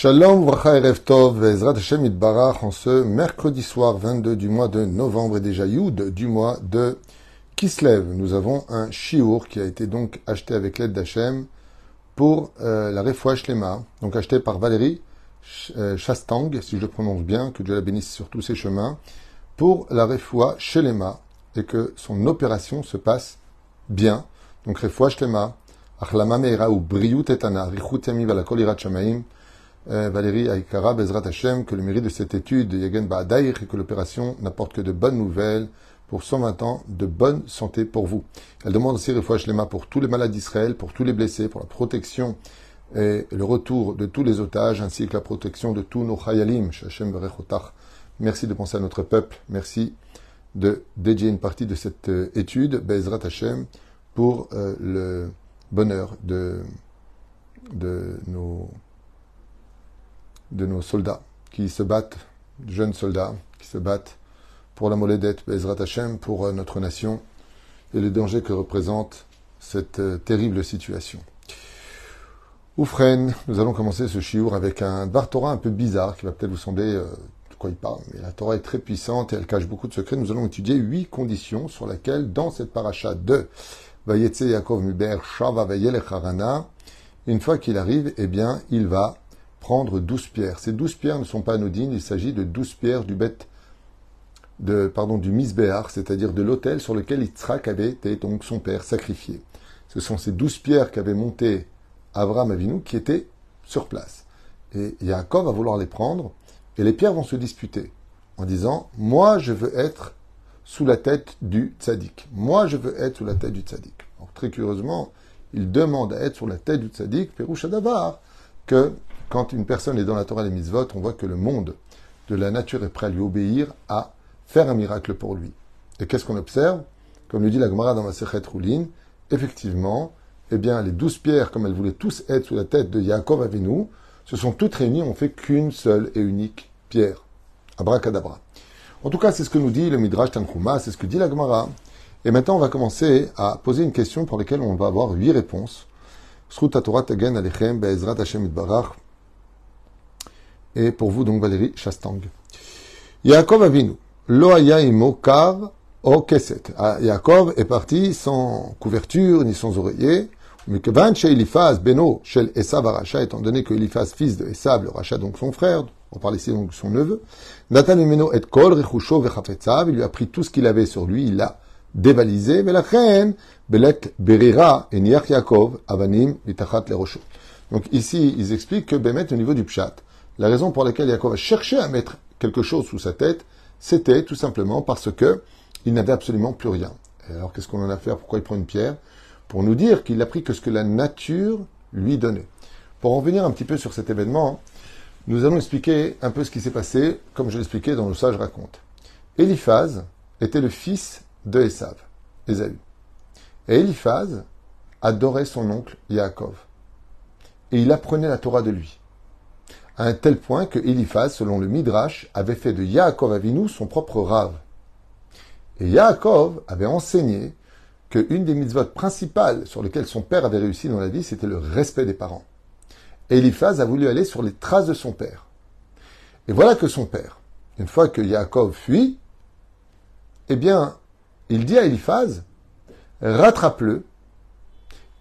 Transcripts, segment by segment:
Shalom, Vracha Erev Tov, Ezrat Hashem Itbarach, en ce mercredi soir 22 du mois de novembre et déjà Youd du mois de Kislev. Nous avons un chiour qui a été donc acheté avec l'aide d'Hachem pour euh, la Refoua Shlema, donc acheté par Valérie euh, Chastang, si je le prononce bien, que Dieu la bénisse sur tous ses chemins, pour la Refoua Shlema et que son opération se passe bien. Donc Refoua Shlema, Achlama Meira ou Briut Etana, Richut Yami Valakol Irat Shamaim, Valérie Aikara, Bezrat Hashem, que le mérite de cette étude, Yagen Ba'adaïr, et que l'opération n'apporte que de bonnes nouvelles pour 120 ans de bonne santé pour vous. Elle demande aussi Refouach Lema pour tous les malades d'Israël, pour tous les blessés, pour la protection et le retour de tous les otages, ainsi que la protection de tous nos chayalim, Shachem Berechotach. Merci de penser à notre peuple. Merci de dédier une partie de cette euh, étude, Bezrat Hashem, pour euh, le bonheur de, de nos de nos soldats qui se battent, jeunes soldats qui se battent pour la Moledette, Bezrat Hashem, pour euh, notre nation et le danger que représente cette euh, terrible situation. Oufren, nous allons commencer ce chiour avec un bar Torah un peu bizarre qui va peut-être vous sembler euh, de quoi il parle, mais la Torah est très puissante et elle cache beaucoup de secrets. Nous allons étudier huit conditions sur lesquelles, dans cette paracha de Vayetse Yaakov Muber Shava Harana, une fois qu'il arrive, eh bien, il va prendre douze pierres. Ces douze pierres ne sont pas anodines, il s'agit de douze pierres du bête, de, pardon, du misbéar, c'est-à-dire de l'autel sur lequel Yitzhak avait été, donc son père, sacrifié. Ce sont ces douze pierres qu'avait monté Abraham Avinu qui étaient sur place. Et Yaakov va vouloir les prendre, et les pierres vont se disputer, en disant, moi je veux être sous la tête du tzaddik. Moi je veux être sous la tête du tzaddik. très curieusement, il demande à être sur la tête du tzaddik, Peroucha Davar, que quand une personne est dans la Torah des mitzvot, on voit que le monde de la nature est prêt à lui obéir, à faire un miracle pour lui. Et qu'est-ce qu'on observe? Comme le dit la Gemara dans la Sechet Roulin, effectivement, eh bien, les douze pierres, comme elles voulaient tous être sous la tête de Yaakov Avinu, se sont toutes réunies, on fait qu'une seule et unique pierre. Abracadabra. En tout cas, c'est ce que nous dit le Midrash Tanchuma, c'est ce que dit la Gemara. Et maintenant, on va commencer à poser une question pour laquelle on va avoir huit réponses. Tagen Alechem Hashem et pour vous donc Valérie Chastang. Yaakov Avinu, lo imo kar o keset. Ah, Yaakov est parti sans couverture ni sans oreiller. Mais que Van Elifaz beno shel Esav Aracha, étant donné que Eliphaz, fils de Esav, le Racha, donc son frère, on parle ici donc de son neveu, Nathan Meno et kol rechusho vechafetzav, il lui a pris tout ce qu'il avait sur lui, il l'a dévalisé, mais la reine, belet berira et niach Yaakov avanim mitachat lerosho. Donc ici, ils expliquent que Bémet, au niveau du pshat, la raison pour laquelle Yaakov a cherché à mettre quelque chose sous sa tête, c'était tout simplement parce que il n'avait absolument plus rien. alors qu'est-ce qu'on en a fait Pourquoi il prend une pierre? Pour nous dire qu'il n'a pris que ce que la nature lui donnait. Pour en venir un petit peu sur cet événement, nous allons expliquer un peu ce qui s'est passé, comme je l'expliquais dans le Sage raconte. Eliphaz était le fils de Esav, Esaü. Et Eliphaz adorait son oncle Yaakov. Et il apprenait la Torah de lui à un tel point que Eliphaz, selon le Midrash, avait fait de Yaakov Avinu son propre rave. Et Yaakov avait enseigné qu'une des mitzvot principales sur lesquelles son père avait réussi dans la vie, c'était le respect des parents. Eliphaz a voulu aller sur les traces de son père. Et voilà que son père, une fois que Yaakov fuit, eh bien, il dit à Eliphaz, rattrape-le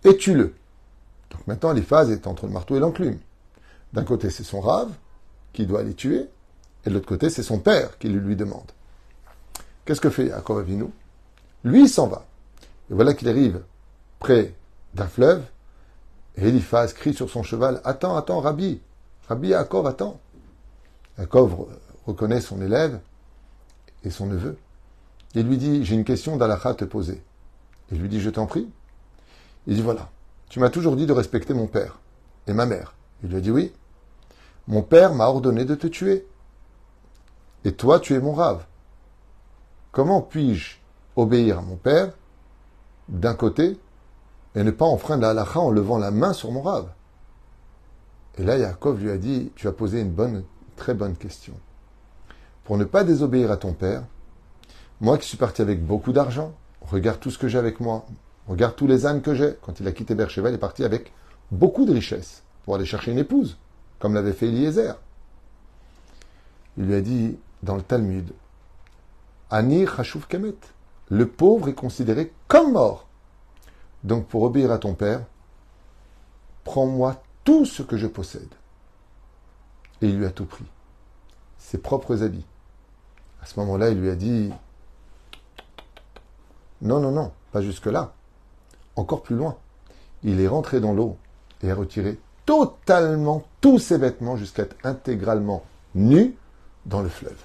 et tue-le. Donc maintenant, Eliphaz est entre le marteau et l'enclume. D'un côté, c'est son rave qui doit les tuer, et de l'autre côté, c'est son père qui lui demande. Qu'est-ce que fait Yaakov Avinu? Lui, il s'en va. Et voilà qu'il arrive près d'un fleuve, et Eliphaz crie sur son cheval Attends, attends, Rabbi Rabbi Yaakov, attends Yaakov reconnaît son élève et son neveu. Il lui dit J'ai une question d'Alakha à te poser. Il lui dit Je t'en prie. Il dit Voilà, tu m'as toujours dit de respecter mon père et ma mère. Il lui a dit oui. Mon père m'a ordonné de te tuer. Et toi, tu es mon rave. Comment puis-je obéir à mon père d'un côté et ne pas enfreindre la halakha en levant la main sur mon rave? Et là, Yaakov lui a dit, tu as posé une bonne, très bonne question. Pour ne pas désobéir à ton père, moi qui suis parti avec beaucoup d'argent, regarde tout ce que j'ai avec moi, regarde tous les ânes que j'ai. Quand il a quitté Beersheba, il est parti avec beaucoup de richesses pour aller chercher une épouse. Comme l'avait fait Eliezer. Il lui a dit dans le Talmud, Anir Hashuv Kemet, le pauvre est considéré comme mort. Donc pour obéir à ton père, prends-moi tout ce que je possède. Et il lui a tout pris. Ses propres habits. À ce moment-là, il lui a dit, non, non, non, pas jusque-là. Encore plus loin. Il est rentré dans l'eau et a retiré totalement tous ses vêtements jusqu'à être intégralement nu dans le fleuve.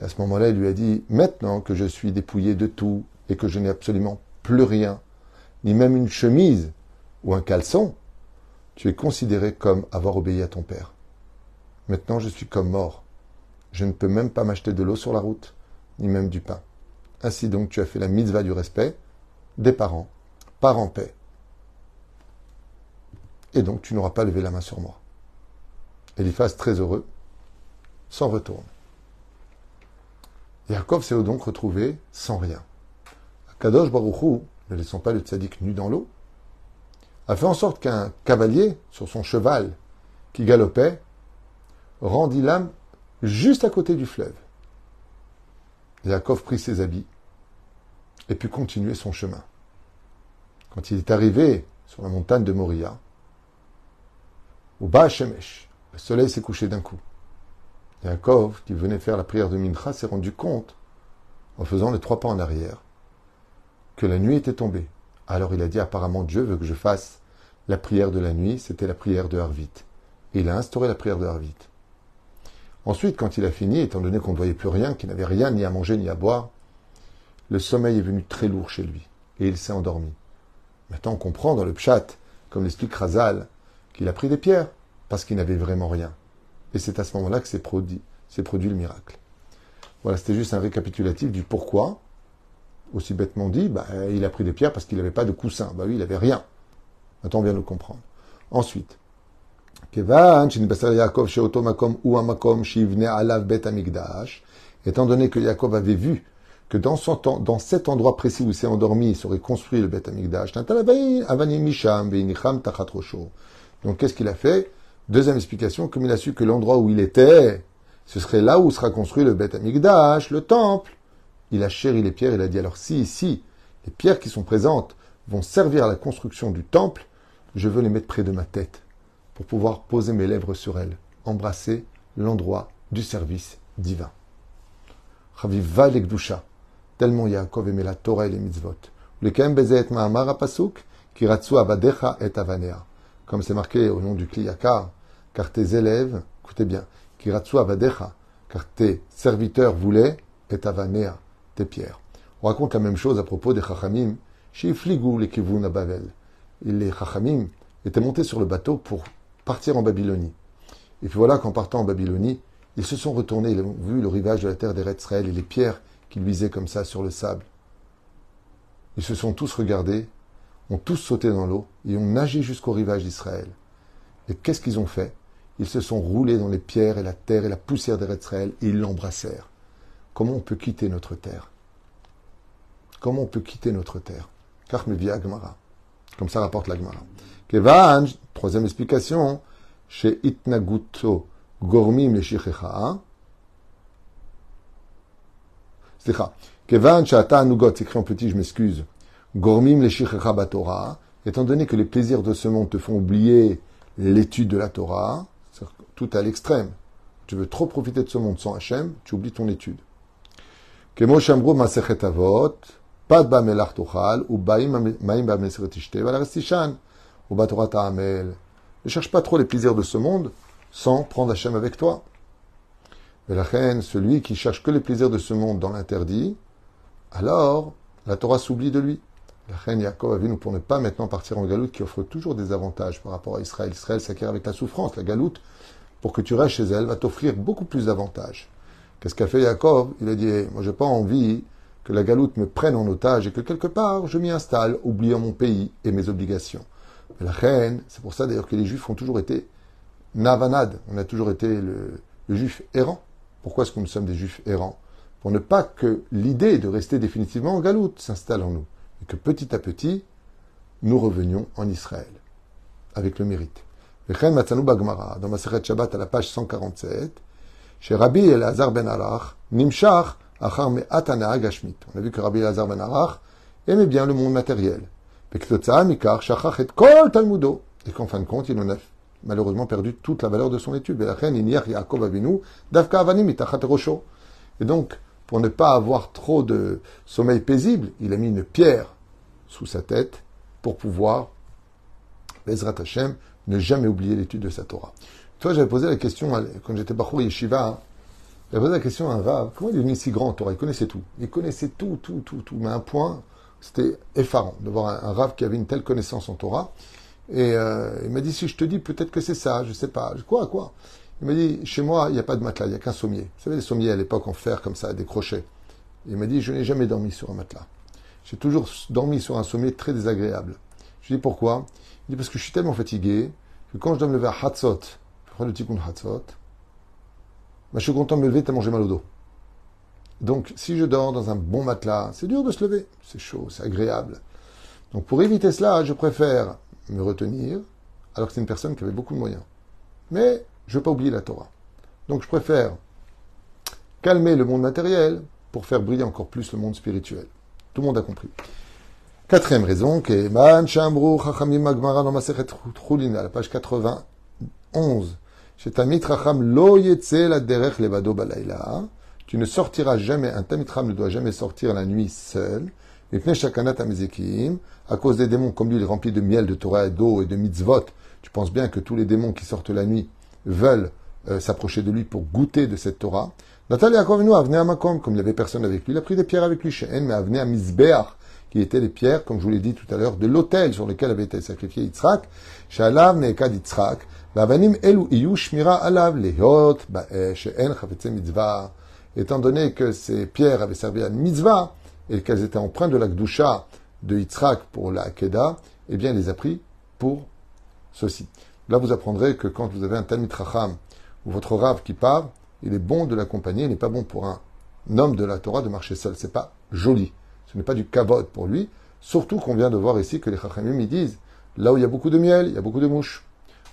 Et à ce moment-là, il lui a dit, maintenant que je suis dépouillé de tout et que je n'ai absolument plus rien, ni même une chemise ou un caleçon, tu es considéré comme avoir obéi à ton père. Maintenant, je suis comme mort. Je ne peux même pas m'acheter de l'eau sur la route, ni même du pain. Ainsi donc, tu as fait la mitzvah du respect des parents, par en paix. Et donc, tu n'auras pas levé la main sur moi. Eliphaz, très heureux, s'en retourne. Yaakov s'est donc retrouvé sans rien. Kadosh Baruchou, ne laissant pas le tzaddik nu dans l'eau, a fait en sorte qu'un cavalier, sur son cheval, qui galopait, rendit l'âme juste à côté du fleuve. Yaakov prit ses habits et put continuer son chemin. Quand il est arrivé sur la montagne de Moria, au bas Shemesh, le soleil s'est couché d'un coup. Yaakov, qui venait faire la prière de Mincha, s'est rendu compte, en faisant les trois pas en arrière, que la nuit était tombée. Alors il a dit apparemment Dieu veut que je fasse la prière de la nuit, c'était la prière de Harvit. Et il a instauré la prière de Harvit. Ensuite, quand il a fini, étant donné qu'on ne voyait plus rien, qu'il n'avait rien ni à manger ni à boire, le sommeil est venu très lourd chez lui, et il s'est endormi. Maintenant, on comprend dans le pshat, comme l'explique Razal, qu'il a pris des pierres, parce qu'il n'avait vraiment rien. Et c'est à ce moment-là que s'est produit, produit le miracle. Voilà, c'était juste un récapitulatif du pourquoi. Aussi bêtement dit, bah, il a pris des pierres parce qu'il n'avait pas de coussin. Bah oui, il n'avait rien. Maintenant, on vient de le comprendre. Ensuite, étant donné que Yaakov avait vu que dans, son temps, dans cet endroit précis où il s'est endormi, il serait construit le Bet Amigdash, donc qu'est-ce qu'il a fait? Deuxième explication, comme il a su que l'endroit où il était, ce serait là où sera construit le Bet Amigdash, le temple, il a chéri les pierres, il a dit alors si ici, les pierres qui sont présentes vont servir à la construction du temple, je veux les mettre près de ma tête pour pouvoir poser mes lèvres sur elles, embrasser l'endroit du service divin. Tellement la Torah et les mitzvot. Lekem bezet kiratsu et. Comme c'est marqué au nom du Kliyakar, car tes élèves, écoutez bien, kiratsu avadecha, car tes serviteurs voulaient et avanea, tes pierres. On raconte la même chose à propos des Chachamim, chez Fligou les Kivun à Bavel. les Chachamim étaient montés sur le bateau pour partir en Babylonie. Et puis voilà qu'en partant en Babylonie, ils se sont retournés, ils ont vu le rivage de la terre d'Eretzraël et les pierres qui luisaient comme ça sur le sable. Ils se sont tous regardés, ont tous sauté dans l'eau et ont nagé jusqu'au rivage d'Israël. Et qu'est-ce qu'ils ont fait? Ils se sont roulés dans les pierres et la terre et la poussière d'Eretzraël et ils l'embrassèrent. Comment on peut quitter notre terre? Comment on peut quitter notre terre? Gemara. Comme ça rapporte la Gemara. Kevan, troisième explication, chez Itnaguto Gormim le Shichecha. C'est Kevan Shata Nugot, c'est écrit en petit, je m'excuse. Gormim le Batora. Étant donné que les plaisirs de ce monde te font oublier l'étude de la Torah, tout à l'extrême. Tu veux trop profiter de ce monde sans Hachem, tu oublies ton étude. Kemo Avot, Pad Tochal, ou Valarestishan. Ne cherche pas trop les plaisirs de ce monde sans prendre Hachem avec toi. Mais la reine, celui qui cherche que les plaisirs de ce monde dans l'interdit, alors la Torah s'oublie de lui. La reine Yaakov a vu nous pour ne pas maintenant partir en galoute qui offre toujours des avantages par rapport à Israël. Israël s'acquiert avec la souffrance. La galoute, pour que tu restes chez elle, va t'offrir beaucoup plus d'avantages. Qu'est-ce qu'a fait Yaakov? Il a dit, moi j'ai pas envie que la galoute me prenne en otage et que quelque part je m'y installe, oubliant mon pays et mes obligations. La reine, c'est pour ça d'ailleurs que les juifs ont toujours été navanades, on a toujours été le, juif errant. Pourquoi est-ce que nous sommes des juifs errants? Pour ne pas que l'idée de rester définitivement en galoute s'installe en nous, et que petit à petit, nous revenions en Israël, avec le mérite. Dans Masechet Shabbat à la page 147, chez Rabbi Elazar ben Arach, Nimshach, Achar Me'atana Gashmit. On a vu que Rabbi Elazar ben Arach aimait bien le monde matériel. Et qu'en fin de compte, il en a malheureusement perdu toute la valeur de son étude. Et donc, pour ne pas avoir trop de sommeil paisible, il a mis une pierre sous sa tête pour pouvoir, Bezrat Hashem, ne jamais oublier l'étude de sa Torah. Toi, j'avais posé la question, quand j'étais Bachour Yeshiva, j'avais posé la question à un Rav, comment il est devenu si grand en Torah? Il connaissait tout. Il connaissait tout, tout, tout, tout. Mais à un point, c'était effarant de voir un, Rav qui avait une telle connaissance en Torah. Et euh, il m'a dit, si je te dis, peut-être que c'est ça, je sais pas. Quoi, quoi? Il m'a dit, chez moi, il n'y a pas de matelas, il n'y a qu'un sommier. Vous savez, les sommiers à l'époque en fer, comme ça, des crochets. Il m'a dit, je n'ai jamais dormi sur un matelas. J'ai toujours dormi sur un sommier très désagréable. Je lui ai dit, pourquoi? Il dit, parce que je suis tellement fatigué que quand je dois me lever à Hatzot, je prends le tikkun Hatzot, bah, je suis content de me lever tellement j'ai mal au dos. Donc, si je dors dans un bon matelas, c'est dur de se lever. C'est chaud, c'est agréable. Donc, pour éviter cela, je préfère me retenir, alors que c'est une personne qui avait beaucoup de moyens. Mais je ne veux pas oublier la Torah. Donc, je préfère calmer le monde matériel pour faire briller encore plus le monde spirituel. Tout le monde a compris. Quatrième raison, que Man Shamru Chachamim Magmara dans à la page 91. Chez Tamit Lo la Derech Levado Balayla. Tu ne sortiras jamais, un Tamitram ne doit jamais sortir la nuit seul. À cause des démons comme lui, il est rempli de miel, de Torah, d'eau et de mitzvot. Tu penses bien que tous les démons qui sortent la nuit veulent euh, s'approcher de lui pour goûter de cette Torah. Nathalie Akovenu a venu à Makom, comme il n'y avait personne avec lui, il a pris des pierres avec lui chez mais a venu à Mizbeach, qui étaient les pierres, comme je vous l'ai dit tout à l'heure, de l'autel sur lequel avait été sacrifié Yitzhak, Shalav Neekad Yitzhak, Lavanim Elu Iyu Shmira Alav Lehot She'en Chafetze Mitzvah. Étant donné que ces pierres avaient servi à une mitzvah, et qu'elles étaient empreintes de la Gdusha de Yitzhak pour la Keda, eh bien, il les a pris pour ceci. Là, vous apprendrez que quand vous avez un Talmid Racham, ou votre Rav qui part, il est bon de l'accompagner, il n'est pas bon pour un homme de la Torah de marcher seul. C'est pas joli. Ce n'est pas du kavod pour lui. Surtout qu'on vient de voir ici que les chachamim ils disent là où il y a beaucoup de miel, il y a beaucoup de mouches.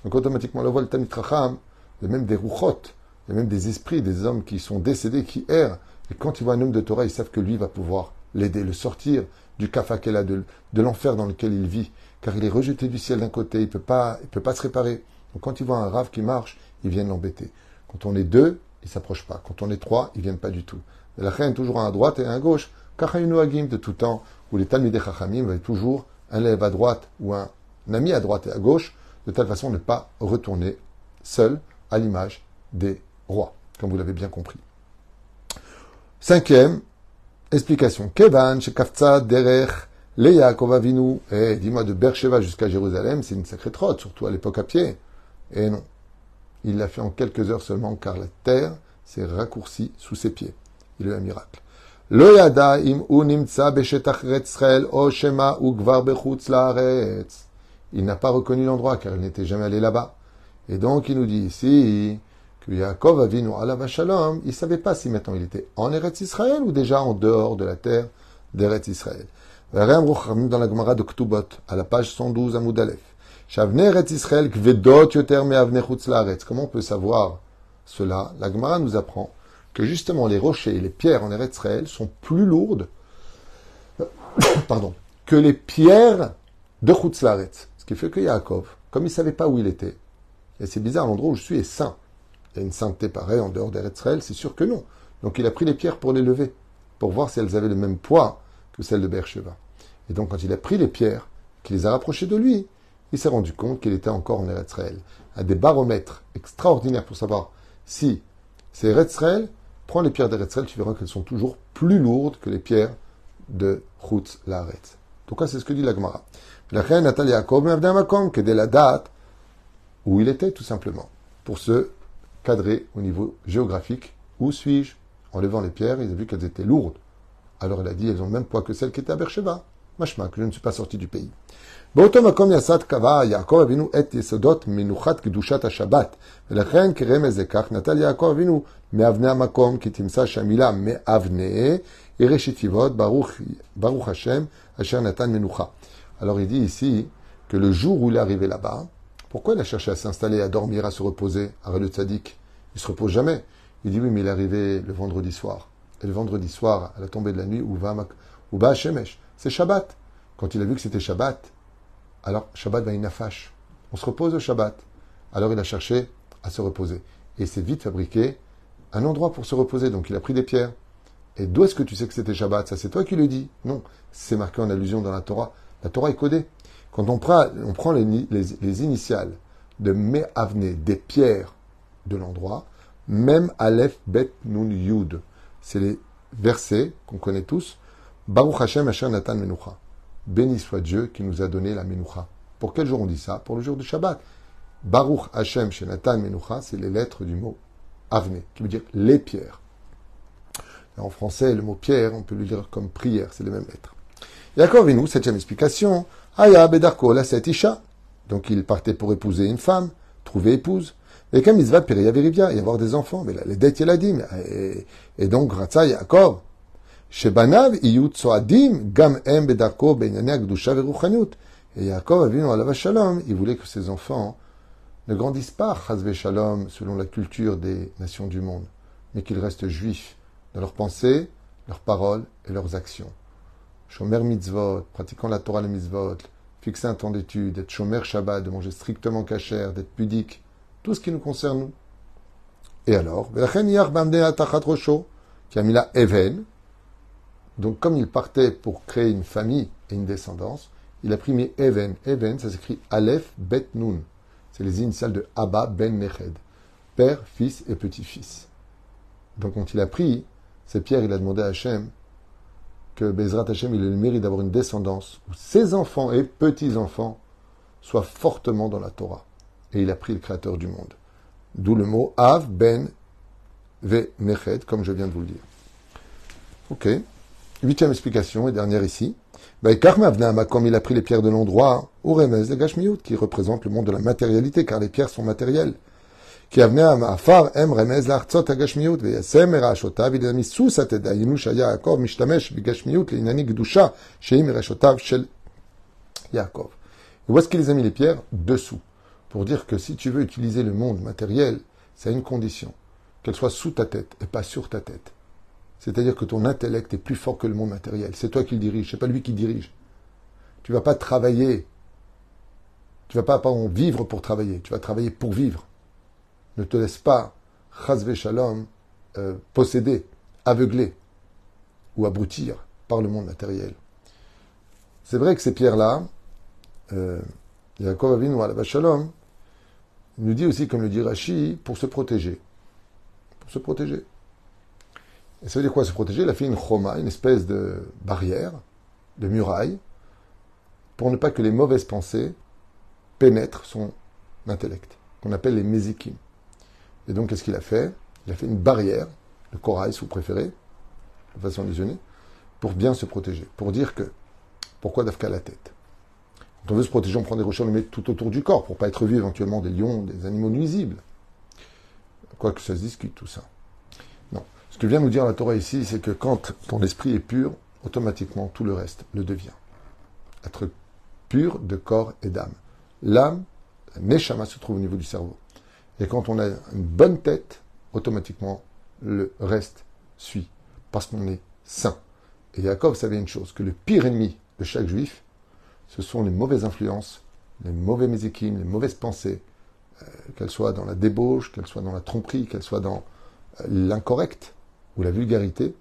Donc automatiquement, le voit le tamit chacham, il y a même des rouchot, il y a même des esprits, des hommes qui sont décédés, qui errent. Et quand ils voient un homme de Torah, ils savent que lui va pouvoir l'aider, le sortir du kafakela, de, de l'enfer dans lequel il vit. Car il est rejeté du ciel d'un côté, il ne peut, pas, il peut pas se réparer. Donc quand ils voient un rave qui marche, ils viennent l'embêter. Quand on est deux, ils ne s'approchent pas. Quand on est trois, ils viennent pas du tout. La reine toujours à droite et à gauche. Agim de tout temps, où les Talmidei Chachamim avaient toujours un élève à droite ou un ami à droite et à gauche, de telle façon ne pas retourner seul à l'image des rois, comme vous l'avez bien compris. Cinquième explication. Kevan, Shekafza, Derech, Leia, Kovavinu, et dis-moi de Bercheva jusqu'à Jérusalem, c'est une sacrée trotte, surtout à l'époque à pied. Et non. Il l'a fait en quelques heures seulement, car la terre s'est raccourcie sous ses pieds. Il eu un miracle. Il n'a pas reconnu l'endroit car il n'était jamais allé là-bas. Et donc il nous dit ici que Yaakov Avinu alav shalom, il savait pas si maintenant il était en Eretz Israël ou déjà en dehors de la terre d'Eretz Israël. Dans la Gemara de Ktubot, à la page 112 à Moudalef. Comment on peut savoir cela La Gemara nous apprend que justement les rochers et les pierres en Eretz Israël sont plus lourdes pardon, que les pierres de Chutzlaret. Ce qui fait que Yaakov, comme il ne savait pas où il était, et c'est bizarre, l'endroit où je suis est saint. Il y a une sainteté pareille en dehors d'Eretz Israël, c'est sûr que non. Donc il a pris les pierres pour les lever, pour voir si elles avaient le même poids que celles de Beersheba. Et donc quand il a pris les pierres, qu'il les a rapprochées de lui, il s'est rendu compte qu'il était encore en Eretz Israël. À des baromètres extraordinaires pour savoir si c'est Eretz Israël Prends les pierres d'Eretzel, tu verras qu'elles sont toujours plus lourdes que les pierres de Chutz Laaretz. Donc, c'est ce que dit la Gemara. La date où il était, tout simplement, pour se cadrer au niveau géographique? Où suis-je? En levant les pierres, il a vu qu'elles étaient lourdes. Alors elle a dit, elles ont le même poids que celles qui étaient à Bercheva. Machma, que je ne suis pas sorti du pays. Alors il dit ici que le jour où il est arrivé là-bas, pourquoi il a cherché à s'installer, à dormir, à se reposer, à le tzaddik Il se repose jamais. Il dit oui, mais il est arrivé le vendredi soir. Et le vendredi soir, à la tombée de la nuit, où va, Shemesh C'est Shabbat. Quand il a vu que c'était Shabbat, alors Shabbat va inafash. On se repose au Shabbat. Alors il a cherché à se reposer. Et s'est vite fabriqué un endroit pour se reposer. Donc il a pris des pierres. Et d'où est-ce que tu sais que c'était Shabbat? Ça, c'est toi qui le dis. Non, c'est marqué en allusion dans la Torah. La Torah est codée. Quand on prend, on prend les, les, initiales de Me'avne, des pierres de l'endroit, même Aleph, Bet, Nun, Yud, c'est les versets qu'on connaît tous. Baruch Hashem Asher Natan Menucha. Béni soit Dieu qui nous a donné la Menucha. Pour quel jour on dit ça? Pour le jour du Shabbat. Baruch Hashem Shenatan Menucha, c'est les lettres du mot Avne, qui veut dire les pierres. En français, le mot pierre, on peut le dire comme prière, c'est les mêmes lettres. Yaakov nous, septième explication, Aya Bedarko la Isha. Donc il partait pour épouser une femme, trouver épouse. Et comme de Verivia, y avoir des enfants. Mais les dettes, dit. Et, et donc, Ratza Yaakov, Shebanav iyut soadim gam em bedarko benyane akdusha veruchanyut. Et Yaakov, vu alav shalom, il voulait que ses enfants ne grandissent pas, chazve shalom, selon la culture des nations du monde, mais qu'ils restent juifs dans leurs pensées, leurs paroles et leurs actions. Shomer mitzvot, pratiquant la Torah les mitzvot, fixer un temps d'étude, être shomer Shabbat, de manger strictement cachère, d'être pudique, tout ce qui nous concerne. Et alors, qui a mis la Even, donc comme il partait pour créer une famille et une descendance, il a pris mis Even. Even, ça s'écrit Aleph Bet Nun. C'est les initiales de Abba Ben Neched. Père, fils et petit-fils. Donc quand il a pris ces pierres, il a demandé à Hachem que Bezrat Hachem, il le mérite d'avoir une descendance où ses enfants et petits-enfants soient fortement dans la Torah. Et il a pris le Créateur du monde. D'où le mot Av Ben Ve Neched, comme je viens de vous le dire. Ok. Huitième explication et dernière ici. Comme il a pris les pierres de l'endroit, ou Remez de Gashmiut, qui représente le monde de la matérialité, car les pierres sont matérielles. Qui afar em remez l'artzot agashmiut, veyasem erashotav, il a mis sous sa tête d'ayinu shaya Yaakov, mishtamesh bigashmiut, l'inani gdusha, sheim erashotav shel Yaakov. Et où est-ce qu'il les a mis les pierres? Dessous. Pour dire que si tu veux utiliser le monde matériel, c'est une condition. Qu'elle soit sous ta tête et pas sur ta tête. C'est-à-dire que ton intellect est plus fort que le monde matériel. C'est toi qui le dirige, c'est pas lui qui dirige. Tu vas pas travailler. Tu vas pas, vivre pour travailler. Tu vas travailler pour vivre. Ne te laisse pas, chasve shalom, euh, posséder, aveugler ou abrutir par le monde matériel. C'est vrai que ces pierres-là, euh, Yaakov Avinu la Shalom, nous dit aussi, comme le dit Rashi, pour se protéger. Pour se protéger. Et ça veut dire quoi se protéger? Il a fait une choma, une espèce de barrière, de muraille, pour ne pas que les mauvaises pensées pénètrent son intellect, qu'on appelle les mésikim. Et donc, qu'est-ce qu'il a fait? Il a fait une barrière, de corail si vous préférez, de façon illusionnée, pour bien se protéger. Pour dire que, pourquoi d'Afka la tête? Quand on veut se protéger, on prend des rochers, on les met tout autour du corps, pour pas être vu éventuellement des lions, des animaux nuisibles. Quoi que ça se discute, tout ça. Ce que vient nous dire la Torah ici, c'est que quand ton esprit est pur, automatiquement tout le reste le devient. Être pur de corps et d'âme. L'âme, la neshama, se trouve au niveau du cerveau. Et quand on a une bonne tête, automatiquement le reste suit. Parce qu'on est saint. Et Jacob savait une chose, que le pire ennemi de chaque juif, ce sont les mauvaises influences, les mauvais mésikim, les mauvaises pensées, euh, qu'elles soient dans la débauche, qu'elles soient dans la tromperie, qu'elles soient dans euh, l'incorrect ou la vulgarité,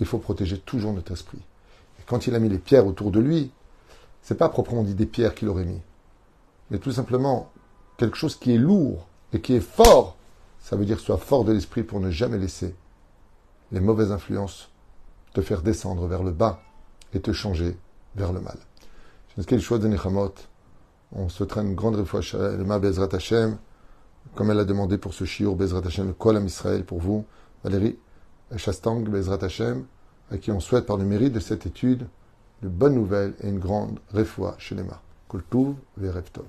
il faut protéger toujours notre esprit. Et quand il a mis les pierres autour de lui, c'est pas proprement dit des pierres qu'il aurait mis, mais tout simplement quelque chose qui est lourd et qui est fort. Ça veut dire sois fort de l'esprit pour ne jamais laisser les mauvaises influences te faire descendre vers le bas et te changer vers le mal. On se traîne une grande fois Bezrat Hashem, comme elle a demandé pour ce shiur Bezrat Hashem, le Kol Israël pour vous, Valérie Shastang Bezrat Hashem, à qui on souhaite par le mérite de cette étude de bonnes nouvelles et une grande réfoua chez les Kultuv Verevtov.